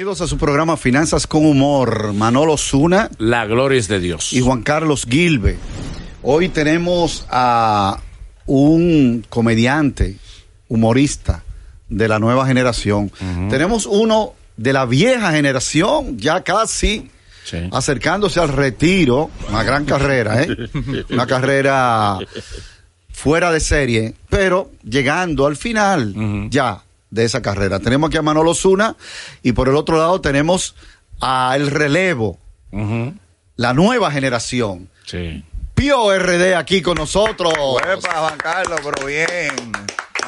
Bienvenidos a su programa Finanzas con Humor. Manolo Zuna. La gloria es de Dios. Y Juan Carlos Gilbe. Hoy tenemos a un comediante, humorista de la nueva generación. Tenemos uno de la vieja generación, ya casi sí. acercándose al retiro. Una gran carrera, ¿eh? Una carrera fuera de serie, pero llegando al final uh -huh. ya de esa carrera. Tenemos aquí a Manolo Zuna y por el otro lado tenemos al relevo, uh -huh. la nueva generación. Sí. Pío RD aquí con nosotros. Uepa, Juan Carlos, pero bien.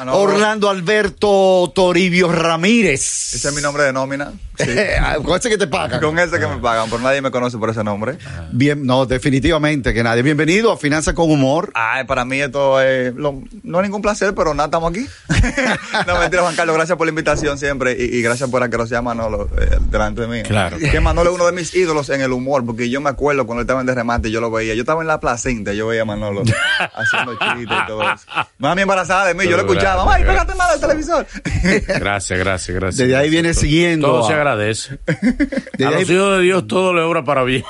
Ah, no, Orlando Alberto Toribio Ramírez. Ese es mi nombre de nómina. Sí. con ese que te pagan. Con ese que me pagan, pero nadie me conoce por ese nombre. Bien, no, definitivamente que nadie. Bienvenido a Finanzas con Humor. Ay, para mí esto es, lo, no es ningún placer, pero nada, estamos aquí. no, mentira, Juan Carlos, gracias por la invitación siempre y, y gracias por sea Manolo eh, delante de mí. Claro. Que Manolo es uno de mis ídolos en el humor, porque yo me acuerdo cuando él estaba en de remate, yo lo veía. Yo estaba en la placenta, yo veía a Manolo haciendo chistes y todo eso. Mami embarazada de mí, yo lo escuchaba. Ay, pégate mal al televisor. Gracias, gracias, gracias. Desde ahí viene siguiendo. Todo se agradece. Desde a ahí, los hijos de Dios todo le obra para bien.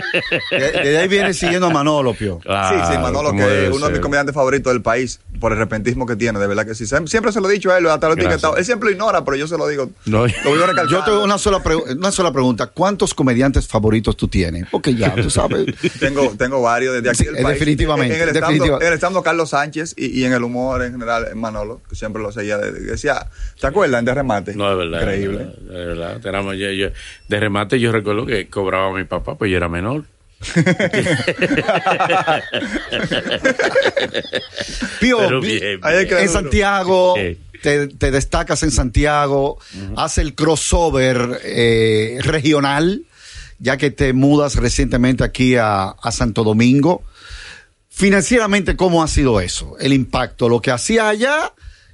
Desde ahí viene siguiendo a Manolo, Pio. Claro, sí, sí, Manolo, que es uno de mis comediantes favoritos del país, por el repentismo que tiene, de verdad que sí. Siempre se lo he dicho a él, hasta lo etiquetado. Él siempre lo ignora, pero yo se lo digo. No. Lo voy a recalcar. Yo tengo una sola, una sola pregunta. ¿Cuántos comediantes favoritos tú tienes? Porque ya, tú sabes. tengo, tengo varios desde aquí sí, del país. Definitivamente. En, en el definitiva. estando Carlos Sánchez y, y, en el humor en general, Manolo, que siempre lo seguía. Decía, ¿te acuerdas de remate? No, es verdad. Increíble. De verdad. De, verdad. Yo, yo, de remate yo recuerdo que cobraba a mi papá, pues yo era menor. Pío, bien, en Santiago, te, te, destacas en Santiago, uh -huh. hace el crossover eh, regional, ya que te mudas recientemente aquí a, a, Santo Domingo. Financieramente, ¿cómo ha sido eso? El impacto, lo que hacía allá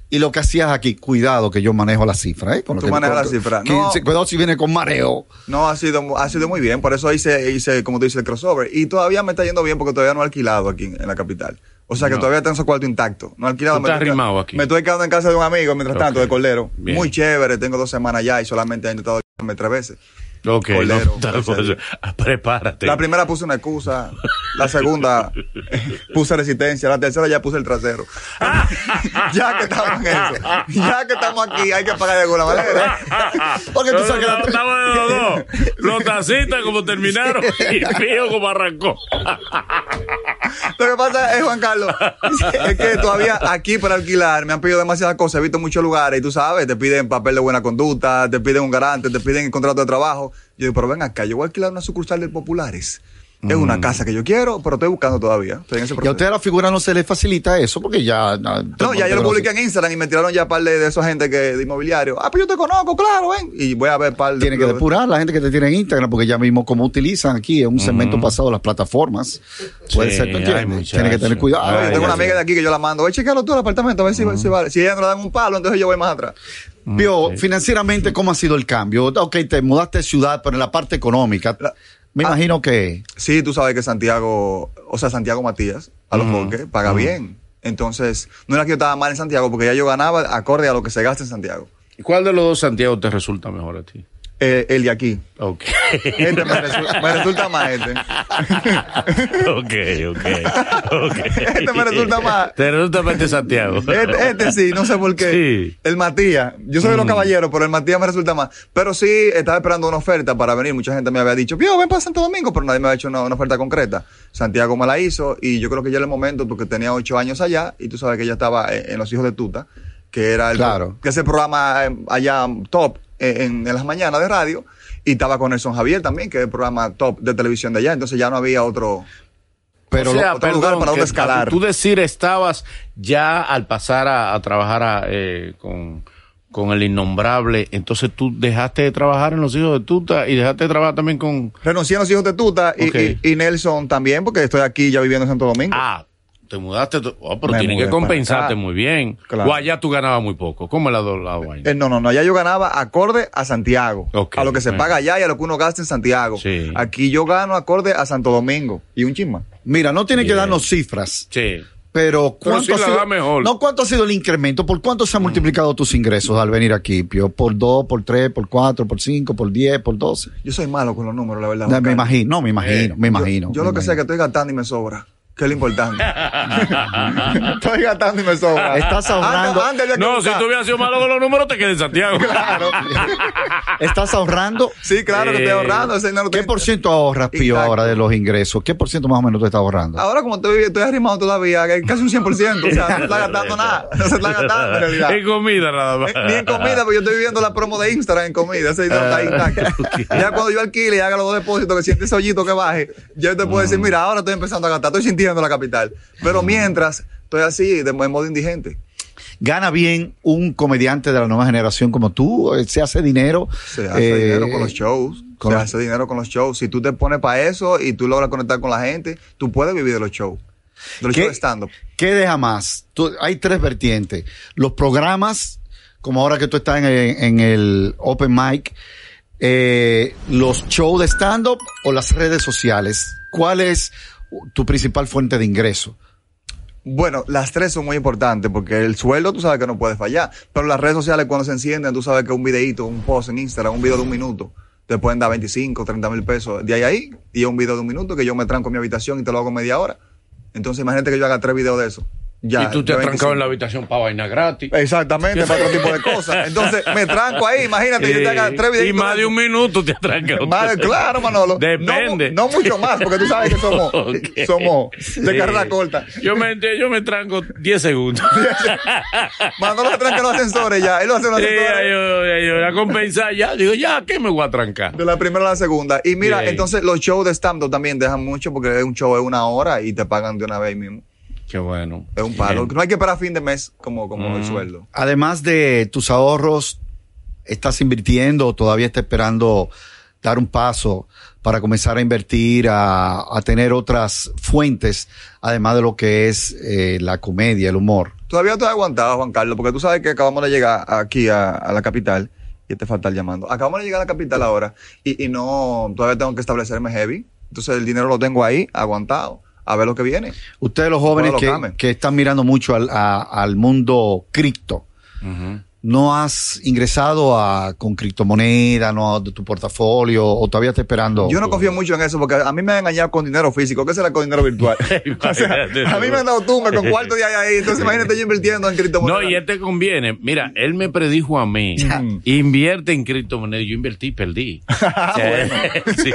y lo que hacías aquí. Cuidado que yo manejo la cifra, ¿eh? Con lo Tú que, manejas la cifra. No. cuidado si viene con mareo. No, ha sido, ha sido muy bien. Por eso hice, hice, como tú dices, el crossover. Y todavía me está yendo bien porque todavía no he alquilado aquí en, en la capital. O sea que no. todavía tengo su cuarto intacto. No he alquilado. ¿Tú me, estoy, arrimado aquí? me estoy quedando en casa de un amigo mientras okay. tanto, de Cordero. Bien. Muy chévere. Tengo dos semanas ya y solamente he intentado tres veces. Ok, Cordero, no, pues, prepárate. La primera puse una excusa, la segunda puse resistencia, la tercera ya puse el trasero. ya que estamos en eso, ya que estamos aquí, hay que pagar de alguna manera. Porque tú sabes que estamos de los dos. Los tacitas como terminaron y Pío como arrancó. Lo que pasa es, Juan Carlos, es que todavía aquí para alquilar me han pedido demasiadas cosas, he visto muchos lugares y tú sabes, te piden papel de buena conducta, te piden un garante, te piden el contrato de trabajo. Yo digo, pero ven acá, yo voy a alquilar una sucursal del Populares. Es una Mm. casa que yo quiero, pero estoy buscando todavía. Estoy en ese y a usted a la figura no se le facilita eso porque ya. No, no ya yo lo publiqué en Instagram y me tiraron ya par de, de esa gente que de inmobiliario. Ah, pues yo te conozco, claro, ven. Y voy a ver par de. Tiene que depurar la gente que te tiene en Instagram porque ya mismo como utilizan aquí en un segmento mm. pasado las plataformas. Puede Sí, ser, ¿tú entiendes? ay, Tiene que tener cuidado. Ah, yo Ay, tengo una amiga de aquí que yo la mando. Oye, chequealo tú el apartamento a ver si, si vale. Si ella no le dan un palo, entonces yo voy más atrás. Pio, Sí. financieramente, ¿cómo ha sido el cambio? Ok, te mudaste de ciudad, pero en la parte económica, La- me Ah. imagino que. Sí, tú sabes que Santiago, o sea, Santiago Matías, a los. Boques, paga bien. Entonces, no era que yo estaba mal en Santiago, porque ya yo ganaba acorde a lo que se gasta en Santiago. ¿Y ¿Cuál de los dos Santiago te resulta mejor a ti? Eh, el de aquí. Ok. Este me, resu- me resulta más este. ok, ok. ok. Este me resulta más. Te resulta más de Santiago. Este, este sí, no sé por qué. Sí. El Matías. Yo soy de los caballeros, pero el Matías me resulta más. Pero sí, estaba esperando una oferta para venir. Mucha gente me había dicho, Pío, ven para Santo Domingo, pero nadie me había hecho una, una oferta concreta. Santiago me la hizo y yo creo que ya era el momento porque tenía ocho años allá y tú sabes que ella estaba en, en Los Hijos de Tuta, que era el, Claro. que es el programa eh, allá top en, en las mañanas de radio. Y estaba con Nelson Javier también, que es el programa top de televisión de allá. Entonces ya no había otro. Pero o sea, lo- otro lugar para donde escalar. Tú decir estabas ya al pasar a, a trabajar a, eh, con, con el innombrable, entonces tú dejaste de trabajar en los hijos de tuta y dejaste de trabajar también con... Renuncié a Los Hijos de Tuta y, y- y Nelson también, porque estoy aquí ya viviendo en Santo Domingo. Ah, te mudaste, oh, pero tienes que compensarte muy bien. Claro. O allá tú ganabas muy poco. ¿Cómo es la, la vaina? Eh, no, no, no, allá yo ganaba acorde a Santiago. A lo que se bien. paga allá y a lo que uno gasta en Santiago. Sí. Aquí yo gano acorde a Santo Domingo y un chisma. mira, no tiene que Bien. darnos cifras, Sí. Pero Pero ¿cuánto sí ha sido, mejor. No, ¿cuánto ha sido el incremento? ¿Por cuánto se han multiplicado tus ingresos al venir aquí, Pio? ¿Por dos, por tres, por cuatro, por cinco, por diez, por doce? Yo soy malo con los números, la verdad. No, me imagino, no, me imagino, me imagino. Yo, yo me lo que sé es que estoy gastando y me sobra. Que es lo importante. estoy gastando y me sobra. Estás ahorrando. Antes- antes No, si tú hubieras sido malo con los números, te quedas en Santiago. Claro. Estás ahorrando. Sí, claro que estoy Eh, ahorrando. ese ¿Qué por ciento ahorras, Pío, Exacto. ahora de los ingresos? ¿Qué por ciento más o menos tú estás ahorrando? Ahora como estoy, estoy arrimado todavía, casi un 100%, o sea, no se está gastando nada, no se está gastando en realidad. En comida nada más. Eh, Ni en comida, porque yo estoy viendo la promo de Instagram en comida, ese dinero está intacto. Ya cuando yo alquile y haga los dos depósitos, que siente ese hoyito que baje, yo te puedo decir, mira, ahora estoy empezando a gastar, estoy sintiendo la capital. Pero mientras, estoy así, de, modo indigente. ¿Gana bien un comediante de la nueva generación como tú? Eh, ¿Se hace dinero? Se hace Eh, dinero con los shows. con se los- hace dinero con los shows. Si tú te pones para eso y tú logras conectar con la gente, tú puedes vivir de los shows. De los ¿Qué, shows de stand-up. qué deja más? Tú- hay tres vertientes. Los programas, como ahora que tú estás en el, en el Open Mic, eh, los shows de stand-up o las redes sociales. ¿Cuál es tu principal fuente de ingreso? Bueno, las tres son muy importantes porque el sueldo tú sabes que no puede fallar, pero las redes sociales cuando se encienden, tú sabes que un videíto, un post en Instagram, un video de un minuto, te pueden dar 25, 30 mil pesos de ahí a ahí y un video de un minuto que yo me tranco en mi habitación y te lo hago media hora. Entonces imagínate que yo haga tres videos de eso. Ya, y tú te has trancado en la 25. habitación para vaina gratis. Exactamente, para otro tipo de cosas. Entonces me tranco ahí, imagínate, yo te haga tres Eh, videos. y más de un minuto te has trancado. Vale, claro, Manolo. Depende. No, no mucho más, porque tú sabes que somos, somos de Sí. carrera corta. Yo me, yo me tranco 10 segundos. Manolo se tranca los ascensores ya. Él lo hace los Sí, ascensores. ya yo, ya yo, a compensar ya. Digo, ya, ¿qué me voy a trancar? De la primera a la segunda. Y mira, Bien. entonces los shows de stand-up también dejan mucho porque es un show de una hora y te pagan de una vez mismo. Qué bueno. Es un palo. Bien. No hay que esperar a fin de mes como, como el Mm. sueldo. Además de tus ahorros, ¿estás invirtiendo o todavía estás esperando dar un paso para comenzar a invertir, a, a tener otras fuentes, además de lo que es eh, la comedia, el humor? Todavía estoy aguantado, Juan Carlos, porque tú sabes que acabamos de llegar aquí a, a la capital y te falta el llamando. Acabamos de llegar a la capital ahora y, y no, todavía tengo que establecerme heavy. Entonces el dinero lo tengo ahí, aguantado, a ver lo que viene. Ustedes los jóvenes lo que, que están mirando mucho al, a- al mundo cripto. ¿No has ingresado a, con criptomoneda, no de tu portafolio o todavía estás esperando? Yo no confío mucho en eso porque a mí me han engañado con dinero físico. ¿Qué será con dinero virtual? o sea, a mí me han dado tumba con cuarto de ahí ahí. Entonces imagínate yo invirtiendo en criptomonedas. No, y este conviene. Mira, él me predijo a mí. invierte en criptomonedas. Yo invertí y perdí. Sí.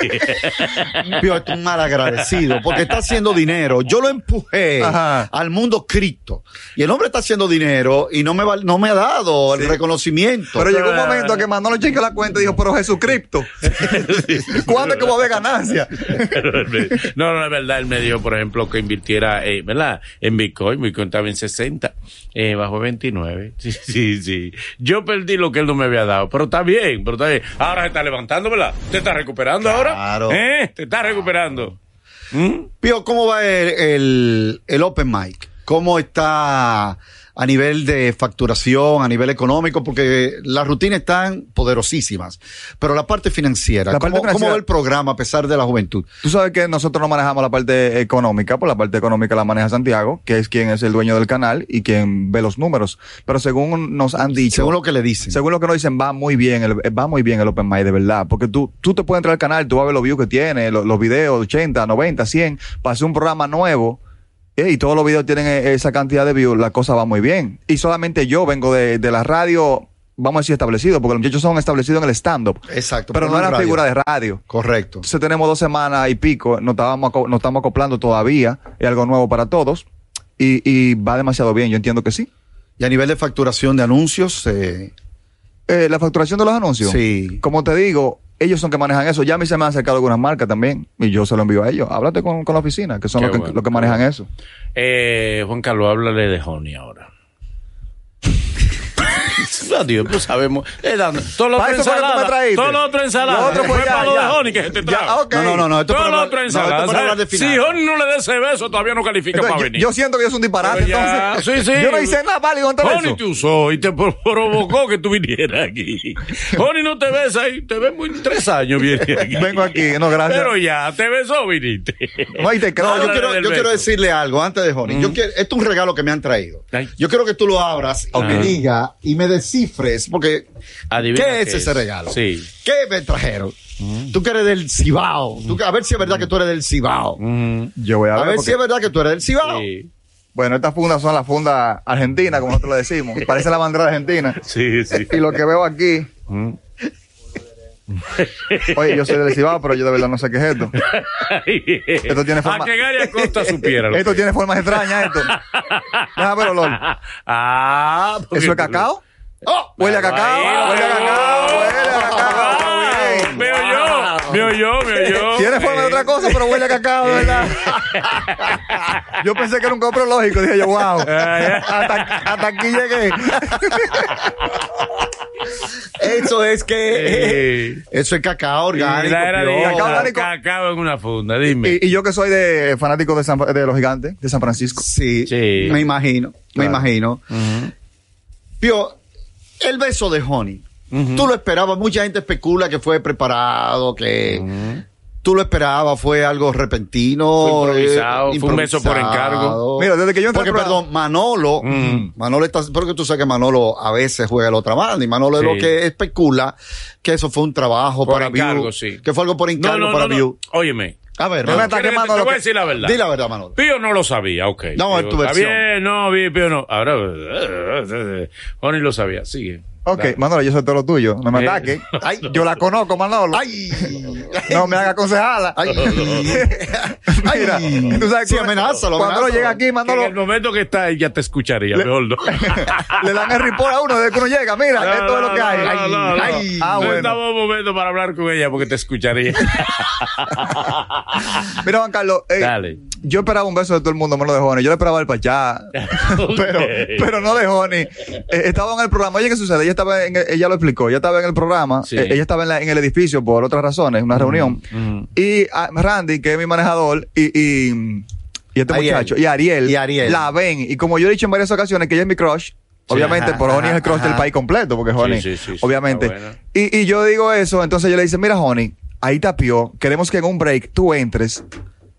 Pío, es un mal agradecido porque está haciendo dinero. Yo lo empujé Ajá. al mundo cripto y el hombre está haciendo dinero y no me, val- no me ha dado el Sí. reconocimiento. Pero llegó un momento que Manolo chequeó la cuenta y dijo, pero Jesucristo, ¿cuándo es que voy a ver ganancia? no, no, es verdad. Él me dijo, por ejemplo, que invirtiera, eh, ¿verdad? En Bitcoin. Bitcoin estaba en 60. Eh, bajó 29. Sí, sí, sí. Yo perdí lo que él no me había dado. Pero está bien, pero está bien. Ahora se está levantando, ¿verdad? ¿Te está recuperando ahora? Claro. ¿Eh? ¿Te está recuperando? ¿Mm? Pío, ¿cómo va el, el, el Open Mic? ¿Cómo está a nivel de facturación, a nivel económico? Porque las rutinas están poderosísimas. Pero la parte financiera, La parte ¿cómo, financiera- cómo va el programa a pesar de la juventud? Tú sabes que nosotros no manejamos la parte económica, pues la parte económica la maneja Santiago, que es quien es el dueño del canal y quien ve los números. Pero según nos han dicho, Según lo que le dicen. según lo que nos dicen, va muy bien, el, va muy bien el Open Mic, de verdad. Porque tú, tú te puedes entrar al canal, tú vas a ver los views que tiene, los, los videos, 80, 90, 100, para hacer un programa nuevo. Eh, y todos los videos tienen eh, esa cantidad de views, la cosa va muy bien. Y solamente yo vengo de, de la radio, vamos a decir establecido, porque los muchachos son establecidos en el stand-up. Exacto. Pero no en era figura de radio. Correcto. Entonces tenemos dos semanas y pico, nos, estábamos, nos estamos acoplando todavía, es algo nuevo para todos. Y, y va demasiado bien, yo entiendo que sí. Y a nivel de facturación de anuncios, eh, Eh, la facturación de los anuncios. Sí. Como te digo, ellos son que manejan eso. Ya a mí se me han acercado algunas marcas también y yo se lo envío a ellos. Háblate con, con la oficina, que son los que, bueno, los que manejan eso. Eh, Juan Carlos, háblale de Honey ahora. Adiós, pues sabemos. Eh, dando, todo lo otro eso fue que tú me ensalada. Todo lo otro ensalada. Lo otro fue para lo de. Honey que se te Ya, trajo. ok. No, no, no, no, esto es Todo lo otro no, esto es ensalada. hablar de si. Honey no le da ese beso, todavía no califica Entonces, para yo, venir. yo siento que soy un disparate, entonces. sí, sí. Yo no hice nada válido ante Honey te usó y te pro- provocó que tú vinieras aquí. Honey no te besa y te ves muy tres años viene aquí. Vengo aquí, no, gracias. Pero ya, te besó, viniste. No, y te creo. No, yo quiero, yo quiero decirle algo antes de Honey. Yo quiero, esto es un regalo que me han traído. Yo quiero que tú lo abras y me Ajá. diga y me descifres, porque Adivina ¿qué es ese es. regalo? Sí. ¿Qué me trajeron? Tú que eres del Cibao. Tú a ver si es verdad que tú eres del Cibao. Mm, Yo voy a A ver. ver porque- si es verdad que tú eres del Cibao. sí. Bueno, estas fundas son las fundas argentinas, como nosotros le decimos. Parece la bandera argentina. Sí, sí. Y lo que veo aquí. Mm. Oye, yo soy del Cibao, pero yo de verdad no sé qué es esto. Esto tiene forma- A que Gary Acosta supiera. lo Esto tiene formas extrañas, esto. Déjame ver, olor. Ah, ¿Eso es cacao? Oh, Huele a cacao, huele a cacao, huele a cacao. Bien. Veo yo, veo yo, veo yo. Tiene forma de otra cosa, pero huele a cacao, de ¿verdad? Yo pensé que era un coprológico, dije yo, wow. Hasta, hasta aquí llegué. Eso es que. Eh, Eso es cacao orgánico. mira, era de- piojo. Cacao orgánico. Cacao en una funda, dime. Y, y yo que soy de fanático de, San- de los gigantes, de San Francisco. Sí, Sí. me imagino, me imagino. Pio, el beso de Honey, tú lo esperabas, mucha gente especula que fue preparado, que tú lo esperabas, fue algo repentino. Fue improvisado, eh, fue un beso por encargo. Mira, desde que yo entré Porque, al programa- perdón, Manolo. Manolo está, porque tú sabes que Manolo a veces juega la otra banda y Manolo es Sí. lo que especula que eso fue un trabajo Por para encargo, View, sí. que fue algo por No, encargo no, para no, View. no. Óyeme. A ver, No me está ¿Quieres- quemando te lo voy a decir la verdad. di la verdad, Manolo. Pío no lo sabía, ok. No, en Digo, tu está versión. bien, no, vi- Pío no. Ahora, Oni lo sabía, sigue. Ok, Dale. Manolo, yo sé todo lo tuyo. No me Eh. ataques. Ay. Yo la conozco, Manolo. Ay, No me haga aconsejarla. ay, Mira, tú sabes Sí, que amenázalo, cuando uno amenázalo. llega aquí, Que en Manolo, el momento que está ahí ya te escucharía, mejor no. le dan el report a uno desde que uno llega. Mira, No, esto es lo que hay. no, no, no, no. Ay. Ah, no bueno. estaba un momento para hablar con ella porque te escucharía. Mira, Juan Carlos, eh, Dale. yo esperaba un beso de todo el mundo, menos de Joni. Yo le esperaba el Pachá, pero, pero no de Joni. Eh, estaba en el programa. Oye, ¿qué sucede? Ella estaba en el- ella lo explicó. Ella estaba en el programa. Sí. eh, ella estaba en, la- en el edificio por otras razones, una reunión. Y ah, Randy, que es mi manejador, y, y, y este Ariel. muchacho, y Ariel, Y Ariel. la ven. Y como yo he dicho en varias ocasiones que ella es mi crush, obviamente, Ajá, por Joni es el crush ajá. del país completo, porque Joni, sí, sí, sí, obviamente. Y, y yo digo eso, entonces yo le dice, mira, Joni, ahí tapió, queremos que en un break tú entres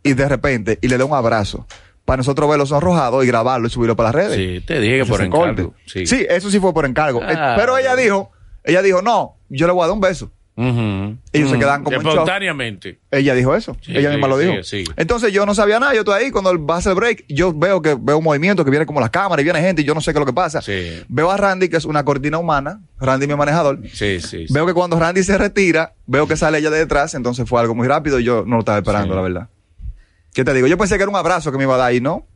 y de repente y le dé un abrazo para nosotros verlo sonrojado y grabarlo y subirlo para las redes. Sí, te dije que por encargo. Sí. eso sí fue por encargo. Eh, Ah, Pero ella dijo, ella dijo, no, yo le voy a dar un beso. Ujú. Ellos se quedan como. Espontáneamente. Ella dijo eso. Sí, ella misma lo dijo. sigue. Entonces yo no sabía nada. Yo estoy ahí. Cuando va a hacer el break, yo veo que veo un movimiento que viene como las cámaras y viene gente y yo no sé qué es lo que pasa. Sí. Veo a Randy, que es una cortina humana. Randy, mi manejador. Sí, sí. sí. Veo que cuando Randy se retira, veo que sale ella de detrás. Entonces fue algo muy rápido y yo no lo estaba esperando, Sí. la verdad. ¿Qué te digo? Yo pensé que era un abrazo que me iba a dar y no.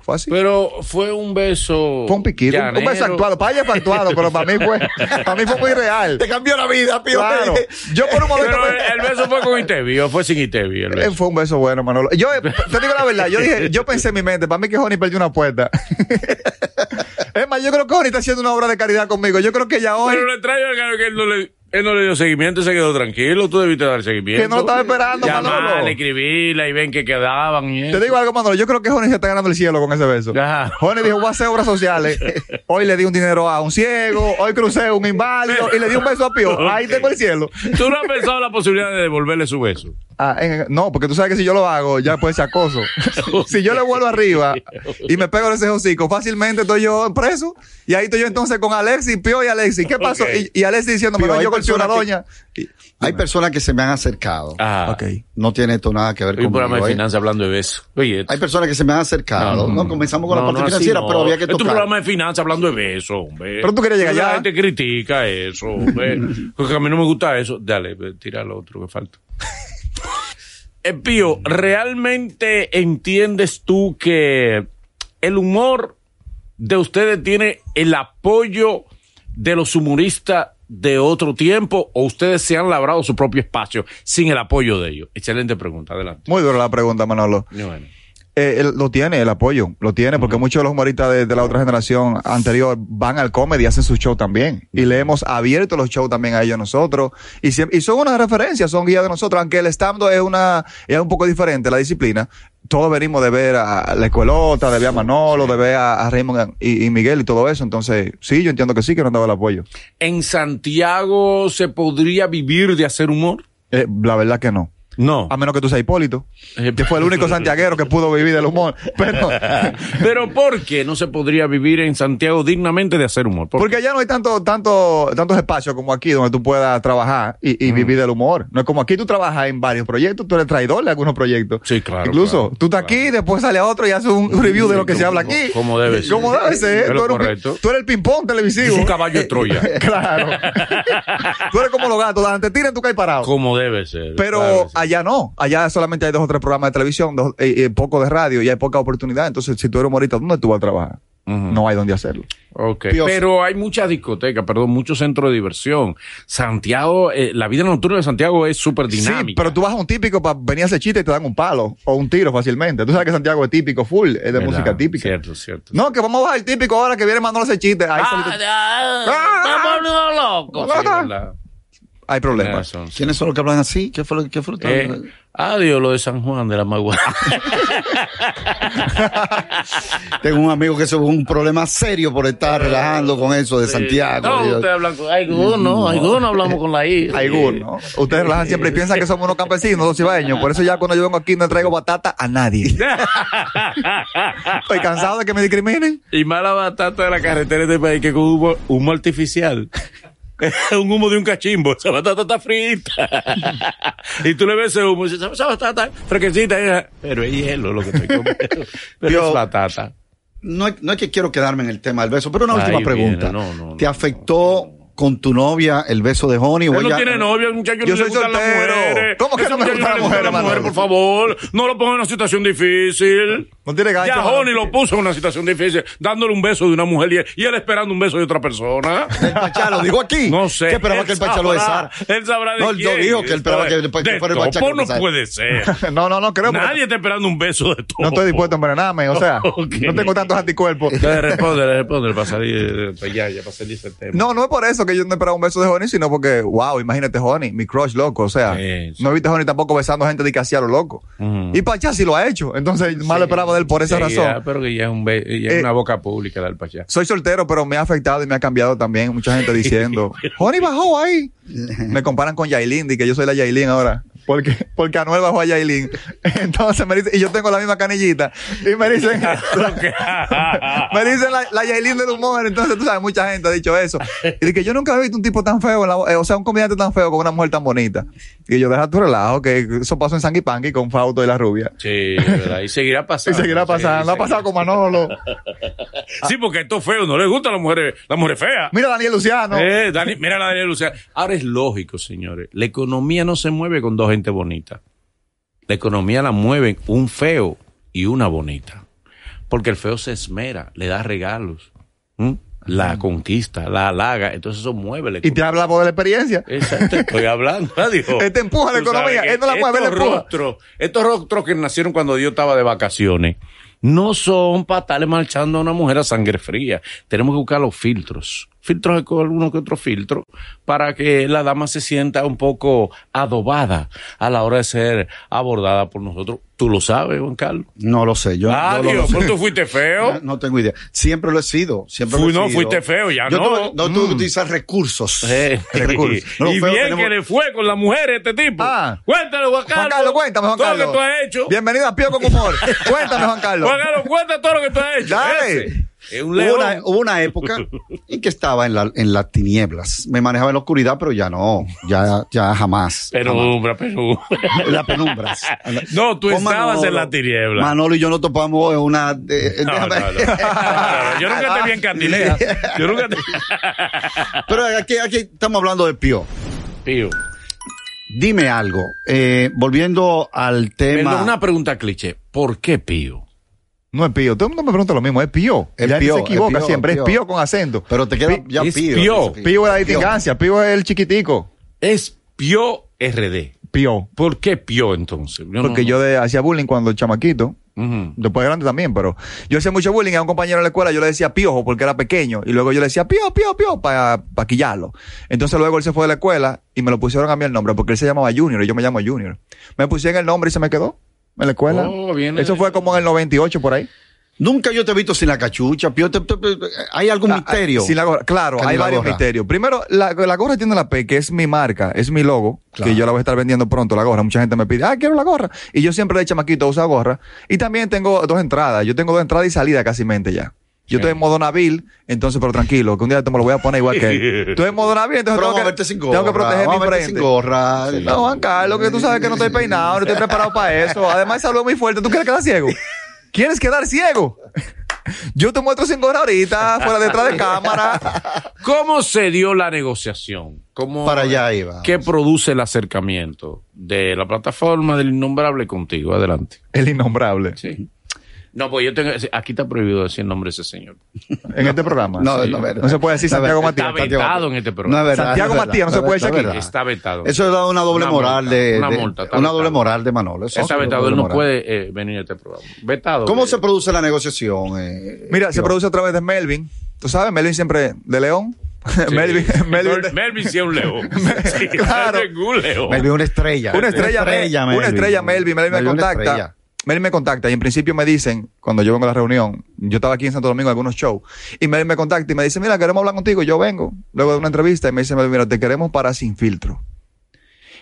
Fue así. Pero fue un beso. fue un piquito. Un, un beso actuado. Para ella fue actuado, pero para mí fue, para mí fue muy real. Te cambió la vida, Pío. Claro. Yo por un momento Pero me- el beso fue con Itevi o fue sin Itevi. El Eh, beso. Fue un beso bueno, Manolo. Yo eh, te digo la verdad, yo dije, yo pensé en mi mente, para mí que Joni perdió una puerta. es más, yo creo que Joni está haciendo una obra de caridad conmigo. Yo creo que ya hoy, Pero lo extraño es que él no le. Él no le dio seguimiento y se quedó tranquilo. Tú debiste dar seguimiento. Que no lo estaba esperando, Llamarle, Manolo. escribirle y ven que quedaban. Y te eso. digo algo, Manolo, yo creo que Joni se está ganando el cielo con ese beso. Ajá. Joni dijo, voy a hacer obras sociales. Hoy le di un dinero a un ciego, hoy crucé un inválido y le di un beso a Pío. Ahí tengo el cielo. ¿Tú no has pensado la posibilidad de devolverle su beso? Ah, en- no, porque tú sabes que si yo lo hago, ya puede ser acoso. si yo le vuelvo arriba y me pego en ese hocico, fácilmente estoy yo preso. Y ahí estoy yo entonces con Alexis, Pío y Alexis. ¿Qué pasó? Y, y Alexis no, hay yo golpeé a una que- doña. Y- Hay personas que se me han acercado. Ah. ok. No tiene esto nada que ver Hay un programa de ¿eh? finanzas hablando de beso. Oye, Hay personas que se me han acercado. No, comenzamos con la parte financiera, no. pero había que Es un tocar. programa de finanzas hablando de beso, hombre. Pero tú querías llegar La allá. gente critica eso, hombre. Porque a mí no me gusta eso. Dale, tira lo otro que falta. Eh, Pío, ¿realmente entiendes tú que el humor de ustedes tiene el apoyo de los humoristas de otro tiempo o ustedes se han labrado su propio espacio sin el apoyo de ellos? Excelente pregunta, adelante. Muy dura la pregunta, Manolo. Bueno. Eh, él lo tiene, el apoyo, lo tiene, porque muchos de los humoristas de, de la otra generación anterior van al comedy y hacen su show también. Y le hemos abierto los shows también a ellos nosotros. Y, siem- y son una referencia, son guías de nosotros, aunque el stand es una, es un poco diferente la disciplina. Todos venimos de ver a la escuelota, de ver a Manolo, de ver a, a Raymond y, y Miguel y todo eso. Entonces, sí, yo entiendo que sí, que nos daba el apoyo. ¿En Santiago se podría vivir de hacer humor? Eh, la verdad que no. No. A menos que tú seas Hipólito, que fue el único santiaguero que pudo vivir del humor. Pero, Pero ¿por qué no se podría vivir en Santiago dignamente de hacer humor? ¿Por porque allá no hay tanto, tanto, tantos espacios como aquí donde tú puedas trabajar y, y vivir del humor. No es como aquí tú trabajas en varios proyectos, tú eres traidor de algunos proyectos. Sí, claro, Incluso claro, tú estás aquí, después sale a otro y haces un review de lo que se habla aquí. como debe ser. Como debe ser. Tú eres, un tú eres el ping-pong televisivo. Es un caballo de Troya. claro. tú eres como los gatos, te tiran tú caes parado. Como debe ser. Pero claro. Allá no, allá solamente hay dos o tres programas de televisión, dos, eh, eh, poco de radio y hay poca oportunidad. Entonces, si tú eres humorista, ¿dónde tú vas a trabajar? No hay donde hacerlo. Ok. Pioso. Pero hay muchas discotecas, perdón, muchos centros de diversión. Santiago, eh, la vida nocturna de Santiago es súper dinámica. Sí, pero tú vas a un típico para venir a hacer chiste y te dan un palo o un tiro fácilmente. Tú sabes que Santiago es típico, full, es de ¿Verdad? música típica. Cierto, cierto. No, que vamos a bajar el típico ahora que viene Manolo a hacer chiste. Ahí, Ah, solito- ah, volviendo locos. Sí, Ah. Hay problemas. sí. ¿Quiénes son los que hablan así? ¿Qué fue lo, qué fue lo que Eh, adiós, lo de San Juan de la Magua. Tengo un amigo que es un problema serio por estar relajando con eso de Santiago. No, ustedes hablan con algunos, algunos hablamos con la I. Hay ¿no? Ustedes relajan siempre y piensan que somos unos campesinos, los cibaeños. Por eso ya cuando yo vengo aquí no traigo batata a nadie. Estoy cansado de que me discriminen. Y mala batata de la carretera de este país que con humo, humo artificial. un humo de un cachimbo. Esa batata está frita. y tú le ves ese humo y dices, esa batata fresquecita. eh". Pero es hielo lo que estoy comiendo. Pero Yo- es batata. No, es- no es que quiero quedarme en el tema del beso, pero una Ahí última pregunta. no, no, ¿Te no, afectó con tu novia el beso de Honey? Él no tiene novia, el muchacho Yo no soy le gustan las soltero. mujeres. ¿Cómo que Ese no me gustan las mujeres, Manolo? por favor. No lo ponga en una situación difícil. No tiene gancho, Ya. Honey lo puso en una situación difícil, dándole un beso de una mujer y él, esperando un beso de otra persona. El Pachá lo dijo aquí. No sé. ¿Qué esperaba que el Pachá lo sabrá, besara? Él sabrá de No, él no quién. dijo que él esperaba que el Pachá fuera el Pachá no puede ser. No, no, no creo. Nadie está esperando un beso de todo. No estoy dispuesto a envenenarme. O sea, no tengo tantos anticuerpos. Responde, responde para salir, pues ya, ya para salir ese tema. No, no es por eso que yo no esperaba un beso de Honey, sino porque, wow, imagínate Honey, mi crush loco. O sea, Sí, sí. no he visto a Honey tampoco besando gente de que hacía lo loco. Y Pachá sí lo ha hecho. Entonces, más lo esperaba de él por esa Sí, razón. ya, pero que ya es, un ya es Eh, una boca pública la del Pachá. Soy soltero, pero me ha afectado y me ha cambiado también. Mucha gente diciendo, Honey bajó ahí. Me comparan con Yailin, y que yo soy la Yailin ahora. Porque, porque Anuel bajó a Yailin. Entonces me dicen, y yo tengo la misma canillita. Y me dicen, me dicen la, la Yailin del humor. Entonces, tú sabes, mucha gente ha dicho eso. Y de que yo nunca he visto un tipo tan feo, en la- eh, o sea, un comediante tan feo con una mujer tan bonita. Y yo, deja tu relajo, que eso pasó en Sanky Panky con Fausto y la rubia. Sí, ¿verdad? Y seguirá Y pasando. seguirá pasando. Ha pasado con Manolo. Sí, porque esto es feo, no le gustan las mujeres, las mujeres feas. Mira a Daniel Luciano. Eh, Dani- mira la Daniel Luciano. Ahora es lógico, señores. La economía no se mueve con dos gente bonita. La economía la mueven un feo y una bonita. Porque el feo se esmera, le da regalos, la conquista, la halaga. Entonces eso mueve la Y te economía. hablamos de la experiencia. Exacto, estoy hablando. Adiós. Él te empuja la economía, la mueve, él estos rostros, estos rostros que nacieron cuando Dios estaba de vacaciones, no son para estarle marchando a una mujer a sangre fría. Tenemos que buscar los filtros. Filtros con alguno que otro filtro para que la dama se sienta un poco adobada a la hora de ser abordada por nosotros. Tú lo sabes, Juan Carlos. No lo sé. Yo, Ah, yo lo sé. tú fuiste feo. No, no tengo idea. Siempre lo he sido. Siempre Fui- lo he no, sido. fuiste feo, ya Yo no. no Mm. que utilizar recursos. Eh, Recursos. Y bien tenemos- que le fue con la mujer este tipo. Ah. Cuéntale, Juan Carlos. Juan Carlos, cuéntame, Juan todo Carlos. lo que tú has hecho. Bienvenido a Pío con Humor. Cuéntame, Juan Carlos. Juan Carlos, cuenta todo lo que tú has hecho. Dale. Ese Es un Hubo una, hubo una época en que estaba en, la, en las tinieblas. Me manejaba en la oscuridad, pero ya no. Ya, ya jamás. Penumbra, penumbra. En las penumbras. No, tú Con estabas en la tiniebla. Manolo y yo nos topamos en una. eh, no. No, no, Yo nunca te vi en Cantilea. Yo nunca te Pero aquí, aquí estamos hablando de Pío. Pío. Dime algo. eh, volviendo al tema. Perdón, una pregunta cliché. ¿Por qué Pío? No es Pío. Todo el mundo me pregunta lo mismo. Es Pío. Es la gente Pío, se equivoca es Pío, siempre. Pío. Es Pío con acento. Pero te queda ya es Pío. Pío. Es la distingancia. Pío es el chiquitico. Es Pío RD. Pío. ¿Por qué Pío entonces? Yo no- Porque yo de, hacía bullying cuando chamaquito Ujú. Después de grande también, pero yo hacía mucho bullying a un compañero en la escuela, yo le decía piojo porque era pequeño, y luego yo le decía pío, pío, pío, para quillarlo. Entonces luego él se fue de la escuela y me lo pusieron a mí el nombre porque él se llamaba Junior y yo me llamo Junior. Me pusieron el nombre y se me quedó en la escuela. Oh, Eso fue como en el 98 por ahí. Nunca yo te he visto sin la cachucha, Pío. te- te- te- ¿Hay algún misterio? ah, sin la gorra. Claro, hay la varios gorra. misterios. Primero, la, la gorra tiene la P, que es mi marca, es mi logo, Claro. que yo la voy a estar vendiendo pronto, la gorra. Mucha gente me pide, ah, quiero la gorra. Y yo siempre de chamaquito uso gorra. Y también tengo dos entradas. Yo tengo dos entradas y salida casi mente ya. Yo estoy en modo Nabil, entonces, pero tranquilo, que un día esto me lo voy a poner igual que él. Estoy en modo Nabil, entonces Pero tengo que, verte sin gorra. tengo que proteger mi frente. sin gorra. No, Juan Carlos, que tú sabes que no estoy peinado, no estoy preparado para eso. Además, salud muy fuerte. ¿Tú quieres quedar ciego? ¿Quieres quedar ciego? Yo te muestro sin gorra ahorita, fuera detrás de cámara. ¿Cómo se dio la negociación? ¿Cómo, Para allá iba. ¿Qué produce el acercamiento de la plataforma del innombrable contigo? Adelante. El innombrable. Sí. No, pues yo tengo. Aquí está prohibido decir el nombre de ese señor. En este programa. No, Sí. no, es verdad. No se puede decir No, Santiago es Está Matías. vetado en este No programa. es verdad. Santiago no es Matías, no se puede decir es aquí. verdad. Está vetado. Eso da una doble Una moral multa, de, una de- multa, está una doble moral de Manolo. Eso Está es vetado. Él no moral. puede eh, venir a este programa. Vetado. ¿Cómo Eh, se produce la negociación? eh, Mira, se produce a través de Melvin. Tú sabes, Melvin siempre de León. sí. Melvin, Melvin de- Melvin sí es un león. Sí, Claro. Melvin es un león. Melvin, una estrella. Una estrella, Melvin. Una estrella, Melvin. Melvin me una contacta. Melvin me contacta y en principio me dicen, cuando yo vengo a la reunión, yo estaba aquí en Santo Domingo en algunos shows, y Melvin me contacta y me dice, mira, queremos hablar contigo. Yo vengo, luego de una entrevista, y me dice, mira, te queremos para Sin Filtro.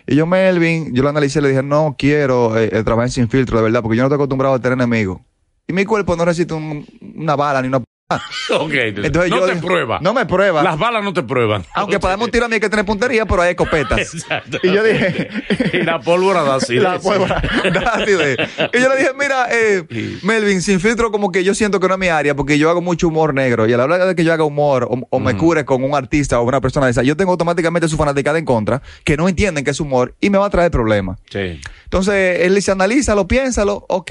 Y yo, Melvin, yo lo analicé y le dije, no quiero eh, eh, trabajar Sin Filtro, de verdad, porque yo no estoy acostumbrado a tener enemigos. Y mi cuerpo no necesita un- una bala ni una... p- Ok. Entonces no yo te prueba. No me prueba. Las balas no te prueban. Aunque para un tiro a mí hay que tener puntería, pero hay escopetas. Exacto. Y yo dije... Y la pólvora da así. La pólvora, da acidez. Y yo le dije, mira, eh, Melvin, sin filtro como que yo siento que no es mi área porque yo hago mucho humor negro y a la hora de que yo haga humor o, o me cure con un artista o una persona de esa, yo tengo automáticamente su fanaticada en contra, que no entienden que es humor y me va a traer problemas. Sí. Entonces, él dice, analízalo, piénsalo, ok.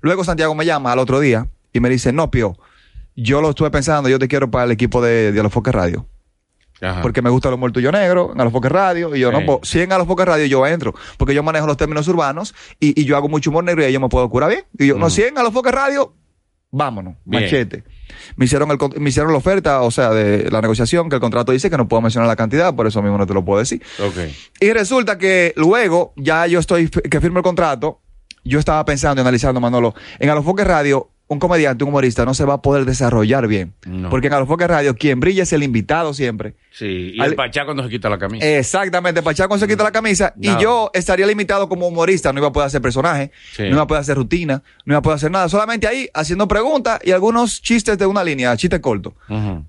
Luego Santiago me llama al otro día y me dice, no, Pio, yo lo estuve pensando, yo te quiero para el equipo de, de Alofoque Radio Ajá. porque me gusta el humor tuyo negro, en Alofoque Radio, y yo Sí. no, si en Alofoque Radio yo entro, porque yo manejo los términos urbanos y, y yo hago mucho humor negro y ahí yo me puedo curar bien. Y yo, no, si en Alofoque Radio, vámonos, Bien. machete. Me hicieron, el, me hicieron la oferta, o sea, de la negociación, que el contrato dice que no puedo mencionar la cantidad, por eso mismo no te lo puedo decir. Ok. Y resulta que luego, ya yo estoy, que firmo el contrato, yo estaba pensando y analizando, Manolo, en Alofoque Radio, un comediante, un humorista, no se va a poder desarrollar bien. No. Porque en Alofoque Radio, quien brilla es el invitado siempre. Sí. Y el pachá cuando se quita la camisa. Exactamente, Pachaco se quita la camisa Nada. y yo estaría limitado como humorista, no iba a poder hacer personaje, Sí. no iba a poder hacer rutina, no iba a poder hacer nada, solamente ahí haciendo preguntas y algunos chistes de una línea, chistes cortos.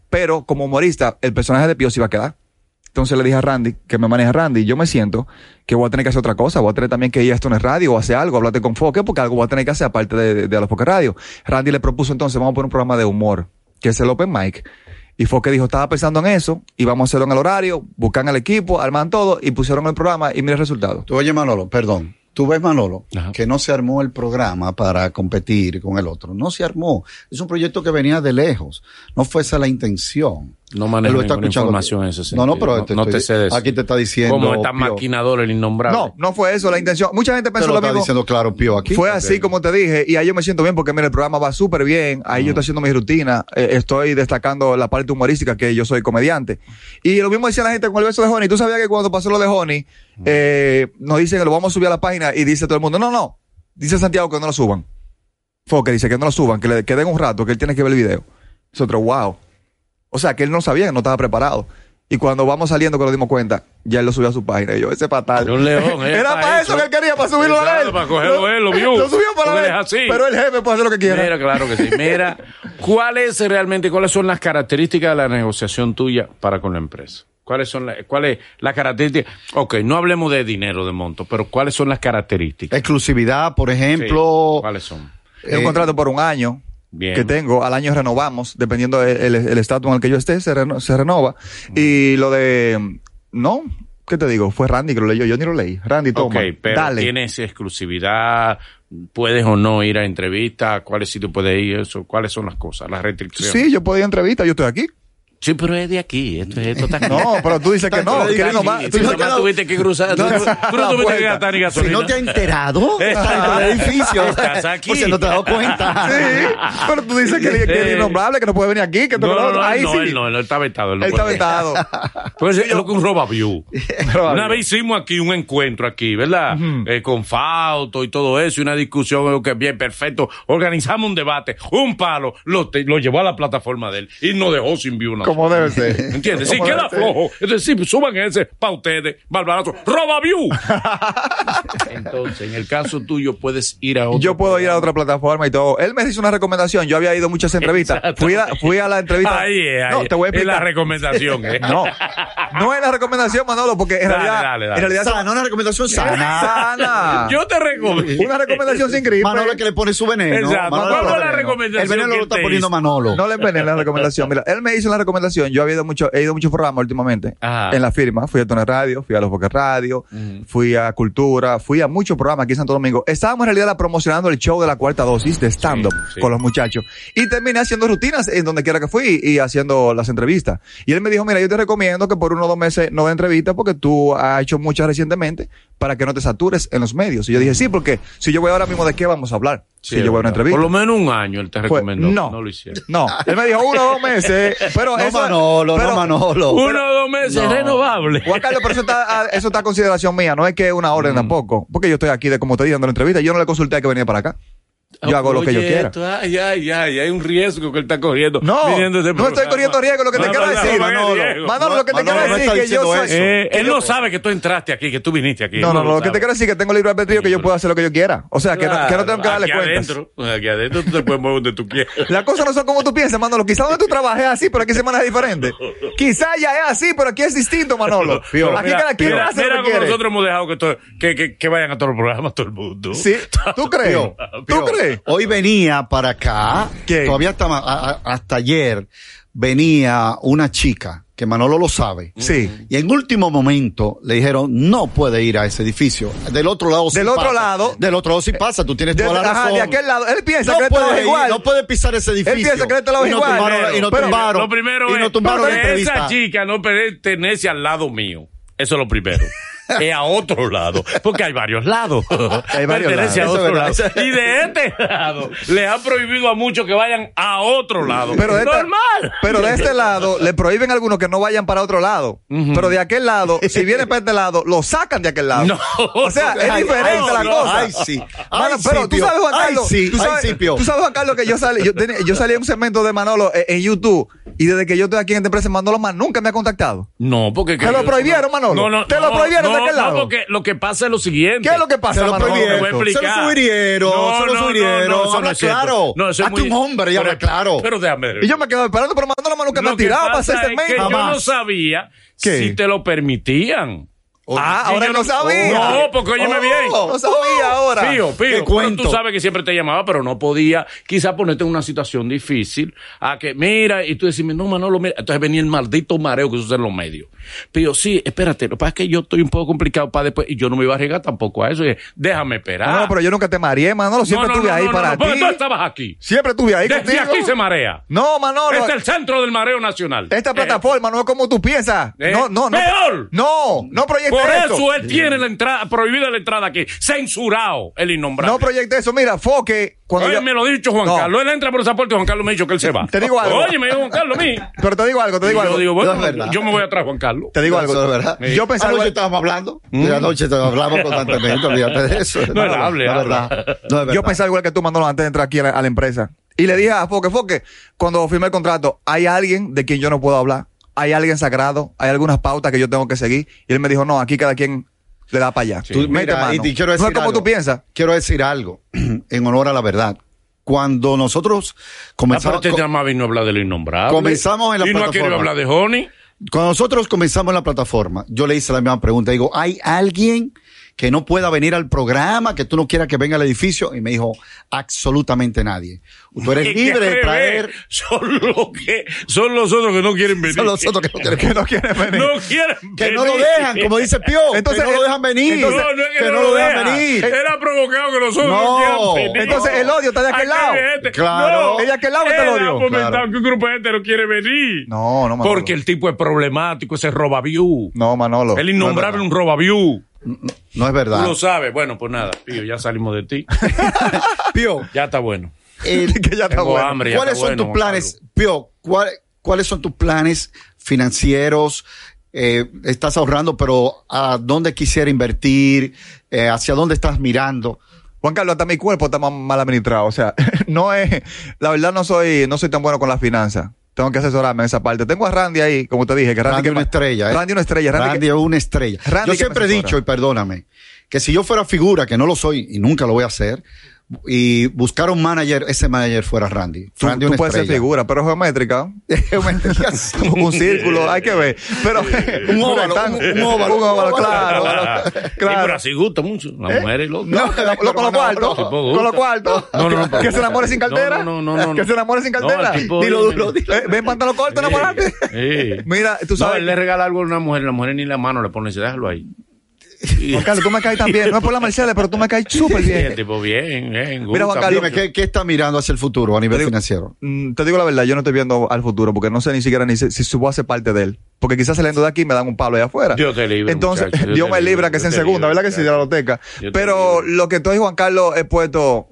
Pero como humorista, el personaje de Pío se iba a quedar. Entonces le dije a Randy, que me maneja Randy, yo me siento que voy a tener que hacer otra cosa, voy a tener también que ir a esto en el radio o hacer algo, hablarte con Foque, porque algo voy a tener que hacer aparte de, de, de los Foque Radio. Randy le propuso entonces, vamos a poner un programa de humor, que es el Open Mic. Y Foque dijo, estaba pensando en eso, y vamos a hacerlo en el horario, buscan al equipo, arman todo, y pusieron el programa, y mira el resultado. Tú oye, Manolo, perdón. Tú ves, Manolo, Ajá. que no se armó el programa para competir con el otro. No se armó. Es un proyecto que venía de lejos. No fue esa la intención. No manejo lo está ninguna escuchando. información en ese sentido. No, no, pero no, te no estoy- te sé eso. aquí te está diciendo, Como está maquinador el innombrable. No, no fue eso la intención. Mucha gente Te pensó lo lo está mismo. diciendo claro, Pío, aquí. Fue así como te dije, y ahí yo me siento bien porque mira, el programa va súper bien, ahí yo estoy haciendo mi rutina, eh, estoy destacando la parte humorística que yo soy comediante. Y lo mismo decía la gente con el beso de Honey, tú sabías que cuando pasó lo de Honey, eh, nos dicen que lo vamos a subir a la página y dice todo el mundo, no, no, dice Santiago que no lo suban. Foque dice que no lo suban, que le queden un rato, que él tiene que ver el video. Nosotros, wow. O sea, que él no sabía, que no estaba preparado. Y cuando vamos saliendo que nos dimos cuenta, ya él lo subió a su página. Y yo, ese fatal. Era un león, eh, Era pa' para eso que él quería, para subirlo a él. para cogerlo él, lo vio. Lo subió para él. es así. Pero el jefe puede hacer lo que quiera. Mira, claro que sí. Mira, ¿cuáles realmente, cuáles son las características de la negociación tuya para con la empresa? ¿Cuáles son las, cuáles las características? Ok, no hablemos de dinero, de monto, pero ¿cuáles son las características? Exclusividad, por ejemplo. Sí, ¿Cuáles son? Es un Eh, contrato por un año. Bien. que tengo, al año renovamos, dependiendo del el, el estatus en el que yo esté, se, reno- se renova. Y lo de, no, ¿qué te digo? Fue Randy que lo leyó, yo ni lo leí. Randy, toma, Ok, pero dale. tienes exclusividad, puedes o no ir a entrevistas, cuáles sitios puedes ir, eso, cuáles son las cosas, las restricciones. Sí, yo podía entrevista, yo estoy aquí. Sí, pero es de aquí. Esto, esto está aquí. No, pero tú dices que no, que no tú nomás no. tuviste que cruzar. Tú, No, tú no la tuviste que gastar ni Si gasolina. no te has enterado, Estás- está en el edificio. Estás aquí. Por si no te has dado cuenta. Sí, pero tú dices que, que es innombrable, que no puede venir aquí, que No, no, no, Ahí no, sí. él no, él está vetado. Él no Él está vetado. Pues es lo que un roba view. Una vez hicimos aquí un encuentro aquí, ¿verdad? Eh, con Fausto y todo eso, y una discusión que bien perfecto. Organizamos un debate, un palo, lo, te- lo llevó a la plataforma de él y nos dejó sin view. una Como debe ser. ¿Entiendes? Si queda flojo. Entonces, sí, suban ese para ustedes, barbarazo. ¡Roba view! Entonces, en el caso tuyo, puedes ir a otro. Yo puedo ir a otra plataforma y todo. Él me hizo una recomendación. Yo había ido a muchas entrevistas. Fui a, fui a la entrevista. Ahí es, ahí No, te voy a es la explicar. recomendación, ¿eh? No, no es la recomendación, Manolo, porque en Dale, realidad, dale, dale. en realidad Sana, una recomendación sana. sana. Yo te recomiendo. Una recomendación sin gripe. Manolo es que le pone su veneno. Exacto. Manolo ¿Cuál le fue pone la veneno. recomendación El veneno lo está poniendo hizo? Manolo. No le envenenen la recomendación. Mira, él me hizo la recomendación. Yo había ido mucho, he ido a muchos programas últimamente. Ajá. En la firma. Fui a Toner Radio, fui a Los Boques Radio, fui a Cultura, fui a muchos programas aquí en Santo Domingo. Estábamos en realidad promocionando el show de la cuarta dosis de stand-up Sí, sí. con los muchachos. Y terminé haciendo rutinas en donde quiera que fui y haciendo las entrevistas. Y él me dijo, mira, yo te recomiendo que por uno o dos meses no de entrevistas porque tú has hecho muchas recientemente para que no te satures en los medios. Y yo dije, sí, porque si yo voy ahora mismo, ¿de qué vamos a hablar? Sí, si yo voy a una entrevista. Por lo menos un año él te Fue- recomendó. no. No lo hicieron. No, él me dijo uno o dos meses, pero No, eso Manolo, pero- no, Manolo. Uno o dos meses No. renovable. Juan Carlos, pero eso está, a- eso está a consideración mía, no es que es una Mm. orden tampoco, porque yo estoy aquí de como te dije dando la entrevista, yo no le consulté a que venía para acá. Yo hago lo que yo quiera. esto, Ay, ay, ay, hay un riesgo que él está corriendo. No, este no estoy corriendo riesgo, lo que te quiero decir, no, Manolo. Manolo, lo que te quiero decir está que yo soy... Eh, él no sabe que tú entraste aquí, que tú viniste aquí. No, no, lo que te quiero decir es que tengo libre albedrío, que yo puedo hacer lo que yo quiera. O sea, que no, que no tengo que darle aquí cuentas. Adentro, aquí adentro tú te puedes mover donde tú quieras. Las cosas no son como tú piensas, Manolo. Quizás donde tú trabajes es así, pero aquí se maneja diferente. Quizás ya es así, pero aquí es distinto, Manolo. Aquí cada quien hace lo que cómo quiere. nosotros hemos dejado que, vayan a todos los programas todo el mundo. Sí, ¿tú crees? ¿Tú Pío, Hoy venía para acá, ¿Qué? todavía hasta, a- hasta ayer, venía una chica, que Manolo lo sabe. Sí. Y en último momento le dijeron, no puede ir a ese edificio. Del otro lado sí Del otro pasa. lado. Del otro lado sí pasa, tú tienes De, toda la ajá, razón. de aquel lado. Él piensa no que puede es ir, igual. no puede pisar ese edificio. piensa que este lado es y no igual. tumbaron, y no Pero- tumbaron, Lo primero y no es tumbaron pero la esa chica no pertenece al lado mío. Eso es lo primero. es a otro lado. Porque hay varios lados. Hay varios Pertenece lados. a otro lado. Y de este lado le han prohibido a muchos que vayan a otro lado. Pero de, este, Normal. pero de este lado le prohíben a algunos que no vayan para otro lado. Pero de aquel lado, si vienen para este lado, lo sacan de aquel lado. No. o sea, es diferente ay, la cosa. Ay, sí. Mano, Ay, pero sí, tú sabes, Juan Ay, Carlos, sí, tú, ay, sabes, sí, tú sabes, Juan Carlos, que yo salí, yo, tenía- yo salí en un segmento de Manolo en, en YouTube y desde que yo estoy aquí en esta empresa, Manolo más nunca me ha contactado. No, porque... ¿Te lo prohibieron, Manolo? No, no, ¿Te lo no, prohibieron no, aquel lado? No, porque lo que pasa es lo siguiente. ¿Qué es lo que pasa, Se lo prohibieron. Se lo subirieron, se lo subirieron. eso Habla es cierto. claro. No, Hazte muy- un hombre y habla claro. Pero déjame ver. Y yo me quedo esperando, pero Manolo más nunca me Lo ha que tirado para hacer pasa es que segmento. yo no sabía ¿Qué? si te lo permitían. Ah, ahora yo no sabía. No, porque óyeme Oh. bien. No sabía ahora. Pío, pío, cuento. tú sabes que siempre te llamaba, pero no podía quizá ponerte en una situación difícil a que, mira, y tú decirme, no, Manolo, mira. Entonces venía el maldito mareo que sucede en los medios. Pío, sí, espérate, lo que pasa es que yo estoy un poco complicado para después, y yo no me iba a arriesgar tampoco a eso, y déjame esperar. No, no, pero yo nunca te mareé, Manolo. Siempre No, no, estuve no, ahí no, para ti. tú estabas aquí. Siempre estuve ahí Desde contigo. aquí se marea. No, Manolo. Este es el centro del mareo nacional. Esta Eh, plataforma no es como tú piensas. eh, No, no, no. peor. No, no proyecte Por eso. eso él tiene la entrada, prohibida la entrada aquí. Censurado el innombrable. No proyecte eso. Mira, Foque, cuando Oye, yo... me lo ha dicho Juan No. Carlos. Él entra por esa puerta y Juan Carlos me ha dicho que él se va. Te digo algo. Oye, me dijo Juan Carlos a mí. Pero te digo algo, te digo Y algo. yo digo, bueno, yo me voy atrás, Juan Carlos. Te digo algo. verdad. Sí. Yo pensaba... Anoche estábamos hablando. De anoche hablamos constantemente, olvídate de eso. No, él hable, no es habla. verdad. No es verdad. Yo pensaba igual que tú, Manolo, antes de entrar aquí a la, a la empresa. Y le dije a Foque, Foque, cuando firmé el contrato, hay alguien de quien yo no puedo hablar. Hay alguien sagrado. Hay algunas pautas que yo tengo que seguir. Y él me dijo, no, aquí cada quien le da para allá. Tú, Mete mira, mano. y te quiero no decir es como algo. tú piensas. Quiero decir algo en honor a la verdad. Cuando nosotros Ah, comenzamos, este llama vino a hablar de lo innombrable. Comenzamos en la Y no ha querido plataforma. hablar de Honey. Cuando nosotros comenzamos en la plataforma, yo le hice la misma pregunta. Digo, ¿hay alguien que no pueda venir al programa, que tú no quieras que venga al edificio. Y me dijo, absolutamente nadie. Tú eres libre de traer. Son los que, son los otros que no quieren venir. Son los otros que no quieren Que no quieren venir. No quieren Que no lo dejan, como dice Pio. Entonces, que no lo dejan venir. entonces- no, no es que, no, lo dejan venir. Era provocado que nosotros no, No. quieran venir. Entonces, el odio está de aquel lado. gente- Claro. No, Es de aquel lado está el odio. Claro. que un grupo de gente no quiere venir. No, no, Manolo. Porque el tipo es problemático, ese roba view. No, Manolo. El innombrable No, un roba view. No es Tú verdad. lo sabes. Bueno, pues nada, Pío, ya salimos de ti. Pio, Ya está bueno. el- que ya está Tengo bueno. hambre. ya ¿cuáles está son bueno, tus planes, cuál- ¿Cuáles son tus planes financieros? Eh, estás ahorrando, pero ¿a dónde quisiera invertir? Eh, ¿Hacia dónde estás mirando? Juan Carlos, hasta mi cuerpo está mal administrado. O sea, no es, la verdad no soy, no soy tan bueno con las finanzas. Tengo que asesorarme en esa parte. Tengo a Randy ahí, como te dije, que Randy, Randy que una estrella, ¿eh? Randy una estrella. Randy, Randy que- es una estrella. Randy yo siempre he dicho, y perdóname, que si yo fuera figura, que no lo soy y nunca lo voy a hacer, y buscar un manager, ese manager fuera Randy. tú, Randy tú una puedes ser figura, pero geométrica. Geometría, sí. un círculo, hay que ver. Pero Un óvalo, un- un óvalo. un óvalo, claro. Sí, pero claro. así gusta mucho. Las mujeres locas. No, lo- con los cuartos. Con los cuartos. No, no, no, Que se enamore sin cartera. No, no, no, no, Que se enamore sin No, cartera. Dilo duro, dilo. Eh, Ven pantalón corto, enamorarte. Sí. Mira, tú No, sabes. él le regala algo a una mujer, la mujer ni la mano le pone, dice, déjalo ahí. Juan Carlos, tú me caes tan bien. No es por la Mercedes, pero tú me caes súper Sí, bien. tipo bien, bien. Mira, Juan Carlos, Dime. ¿qué, qué está mirando hacia el futuro a nivel Te financiero? Mm, Te digo la verdad, yo no estoy viendo al futuro porque no sé ni siquiera ni si, si subo a ser parte de él. Porque quizás saliendo de aquí me dan un palo allá afuera. Dios te libre, Entonces, muchacho, Dios me libre, libra que sea en segunda, libre, ¿verdad que sí? De la loteca. Pero libre. lo que estoy, Juan Carlos, he puesto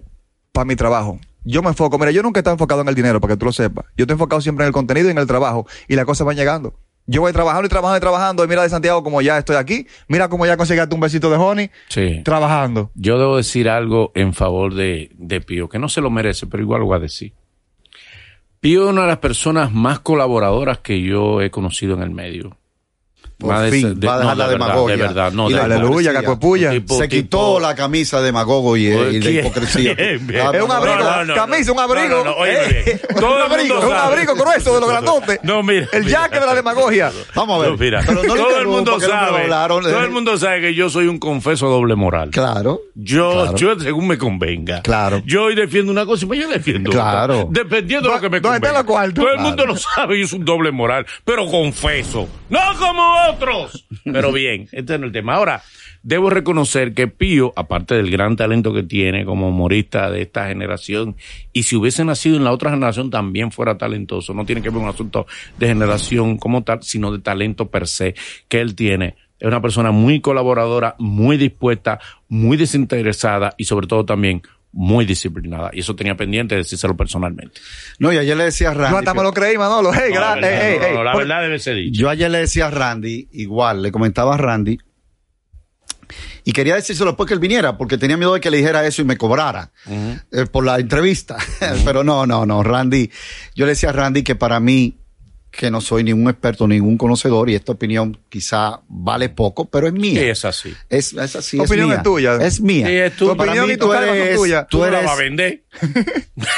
para mi trabajo. Yo me enfoco, mira, yo nunca he estado enfocado en el dinero, para que tú lo sepas. Yo estoy enfocado siempre en el contenido y en el trabajo. Y las cosas van llegando. Yo voy trabajando y trabajando y trabajando. Y mira de Santiago como ya estoy aquí. Mira cómo ya conseguiste un besito de honey. Sí. Trabajando. Yo debo decir algo en favor de, de Pío, que no se lo merece, pero igual lo voy a decir. Pío es una de las personas más colaboradoras que yo he conocido en el medio. Por de- fin, de- va a dejar no, la de verdad, demagogia. de verdad, no, Y de la verdad. Aleluya. Tipo- Se tipo- quitó la camisa de demagogo y, y hipocresía. Bien, bien. Ah, Es un no, abrigo, no, no. camisa, un abrigo. No, no, no, óyeme bien. Todo un el abrigo, mundo un sabe. abrigo grueso de los grandotes. No, mira. El jaque de la demagogia. Vamos a ver. No, mira, Pero todo el mundo sabe. Todo el mundo sabe que yo soy un confeso doble moral. Claro. Yo, Claro. yo según me convenga. Claro. Yo hoy defiendo una cosa y mañana defiendo Claro. otra. Dependiendo de lo que me ¿Dónde convenga. Todo el mundo lo sabe y es un doble moral, pero confeso. No como otros. Pero bien, este es el tema. Ahora, debo reconocer que Pío, aparte del gran talento que tiene como humorista de esta generación, y si hubiese nacido en la otra generación también fuera talentoso, no tiene que ver un asunto de generación como tal, sino de talento per se que él tiene. Es una persona muy colaboradora, muy dispuesta, muy desinteresada y sobre todo también muy disciplinada. Y eso tenía pendiente de decírselo personalmente. No, y ayer le decía a Randy. Yo hasta me lo creí, Manolo. Hey, No, la verdad, hey, hey, no, hey. no, la Por- verdad debe ser dicha. Yo ayer le decía a Randy, igual, le comentaba a Randy, y quería decírselo después que él viniera, porque tenía miedo de que le dijera eso y me cobrara eh, por la entrevista. Pero no, no, no, Randy, yo le decía a Randy que para mí, que no soy ningún experto, ningún conocedor, y esta opinión quizá vale poco, pero es mía. Sí, es así. Es, es así, Tu es opinión mía. es tuya. Es mía. Sí, es tu Tu opinión mí y tu son eres, tuyas. tú Tú, la eres, vas a vender.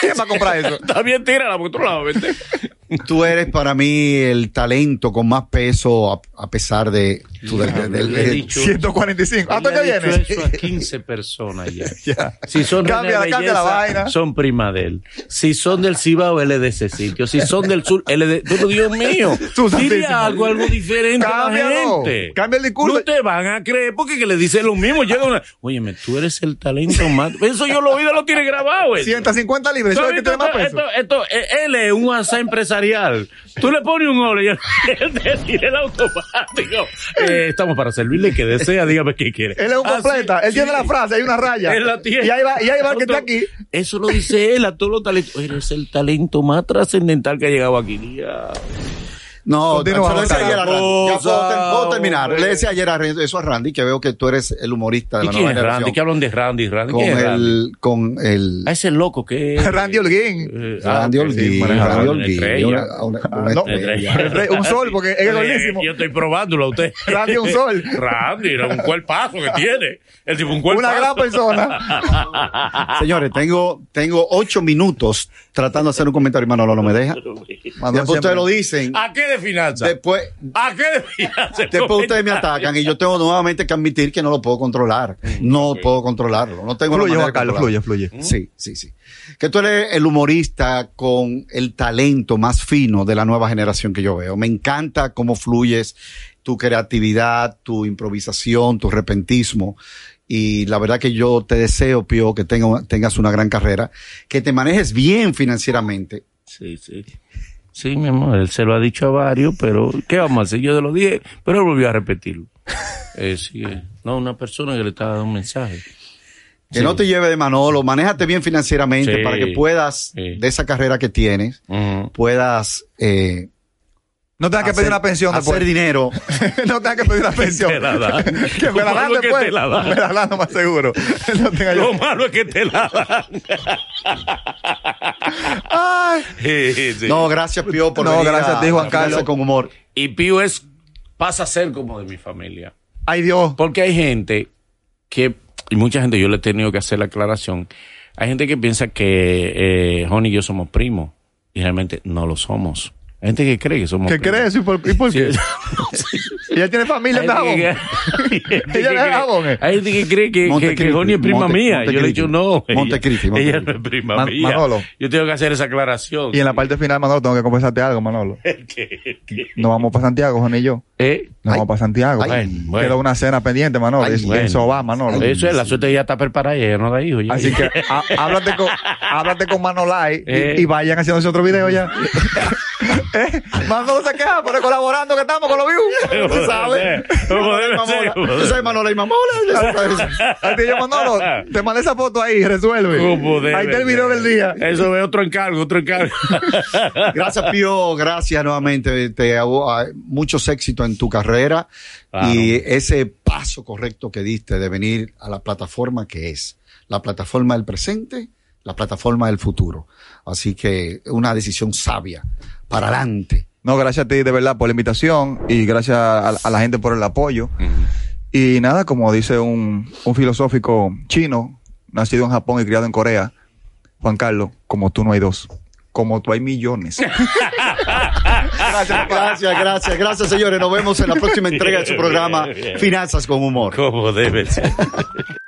¿Quién va a comprar eso? Está bien, tírala, porque tú la vas a vender. tú eres para mí el talento con más peso a, a pesar de, tu- del- del- del- he dicho- 145. ¿Hasta que viene? eso a 15 personas ya. Ya. Si son Cambia- René cambia la vaina. son prima de él. Si son del Cibao, él es de ese sitio. Si son del sur, él es de... Pero Dios mío, Tú dile algo, algo diferente a la gente. Cambia el discurso. No te van a creer porque que le dice lo mismo. Llega una... Óyeme, tú eres el talento más... Eso yo lo oído, lo tiene grabado. eso. 150 libres. ¿Tú Eso es que tiene más peso. esto, esto, eh, él es un WhatsApp empresarial. Tú le pones un oro y él te tira el automático. Eh, estamos para servirle que desea, dígame qué quiere. Él es un Así- completa. Él tiene sí. la frase, hay una raya. Él la tiene. Y ahí va, y ahí va el que está aquí. Eso lo dice él a todos los talentos. Eres el talento más trascendental que ha llegado aquí. Ya. No, lo decía ayer a Randy. Ya puedo, ter- puedo terminar. Le decía ayer a Randy- eso a Randy, que veo que tú eres el humorista de ¿Y la quién nueva es Randy? generación. ¿Qué hablan de Randy? Randy Con ¿Quién es Randy? el, con el A ese loco que es. Randy Holguín. Eh, ah, Randy ok, Holguín, sí, Randy Holguín, estrella. una- una- una no, estrella. Un sol, porque es Eh, gordísimo. Yo estoy probándolo a usted. Randy un sol. Randy, era un cuerpazo que tiene. El tipo un cuerpazo. Una gran persona. Señores, tengo, tengo ocho minutos tratando de hacer un comentario y Manolo no me deja. Manolo Después ustedes lo dicen. ¿A qué de finanzas? Después, ¿A qué de finanzas? después ustedes me atacan y yo tengo nuevamente que admitir que no lo puedo controlar. No puedo controlarlo. No tengo Fluye, Juan Carlos, controlarlo. fluye, fluye. Sí, sí, sí. Que tú eres el humorista con el talento más fino de la nueva generación que yo veo. Me encanta cómo fluyes, tu creatividad, tu improvisación, tu repentismo. Y la verdad que yo te deseo, Pío, que tenga- tengas una gran carrera, que te manejes bien financieramente. Sí, sí. Sí, mi amor, él se lo ha dicho a varios, pero ¿qué vamos a hacer? Yo te lo dije, pero él volvió a repetirlo. Eh, sí, eh. no, una persona que le estaba dando un mensaje. Que Sí. no te lleve de Manolo, manéjate bien financieramente Sí. para que puedas, Sí. de esa carrera que tienes, puedas eh, No tengas que pedir una pensión hacer después. dinero. no tengas que pedir una pensión. Te la dan. que me la dan ¿Cómo que después. te la dan? Me la dan, no más seguro. No tenga yo. Lo malo es que te la dan. Ay. Sí, sí. No, gracias, Pío, por No, venir gracias a ti, Juan Carlos. con humor. Y Pío es, pasa a ser como de mi familia. Ay, Dios. Porque hay gente que, y mucha gente, yo le he tenido que hacer la aclaración, hay gente que piensa que eh, Johnny y yo somos primos, y realmente no lo somos. Hay gente que cree que somos ¿Qué crees? ¿Y por, y por qué? Sí. Ella tiene familia hay gente Ella cree- Dajabón, eh. Hay gente que cree que, que, Johnny es prima Monte- mía. Yo le he dicho, no. ella- Montecristi, Ella, Montecristi. no es prima Man- mía. Manolo. Yo tengo que hacer esa aclaración. Y en la parte final, Manolo, tengo que confesarte algo, Manolo. que, que- Nos vamos para Santiago, Juan y yo. eh, Nos Ay. vamos para Santiago. Ay. Bueno, bueno. Queda una cena pendiente, Manolo. Ay, y bueno. eso va, Manolo. Eso es, la suerte ya está preparada y ella no da hijos. ya. Así que háblate con, háblate con Manolay y, Eh. y vayan haciendo otro video ya. ¿Eh? Manolo se queja, pero colaborando que estamos con los views. ¿Tú sabes? ¿Tú sabes Manola y Mamola? A ti yo, Manolo, te mandé esa foto ahí, resuelve. Ahí está el video ser. del día. Eso es otro encargo, otro encargo. Gracias, Pío. Gracias nuevamente. Te hago ah, muchos éxitos en tu carrera Claro. y ese paso correcto que diste de venir a la plataforma que es la plataforma del presente, la plataforma del futuro. Así que una decisión sabia para adelante. No, gracias a ti de verdad por la invitación y gracias a, a la gente por el apoyo. Y nada, como dice un, un filosófico chino, nacido en Japón y criado en Corea, Juan Carlos, como tú no hay dos. Como tú hay millones. Gracias, gracias, gracias, gracias, señores. Nos vemos en la próxima entrega de su programa Finanzas con Humor. Como debe ser.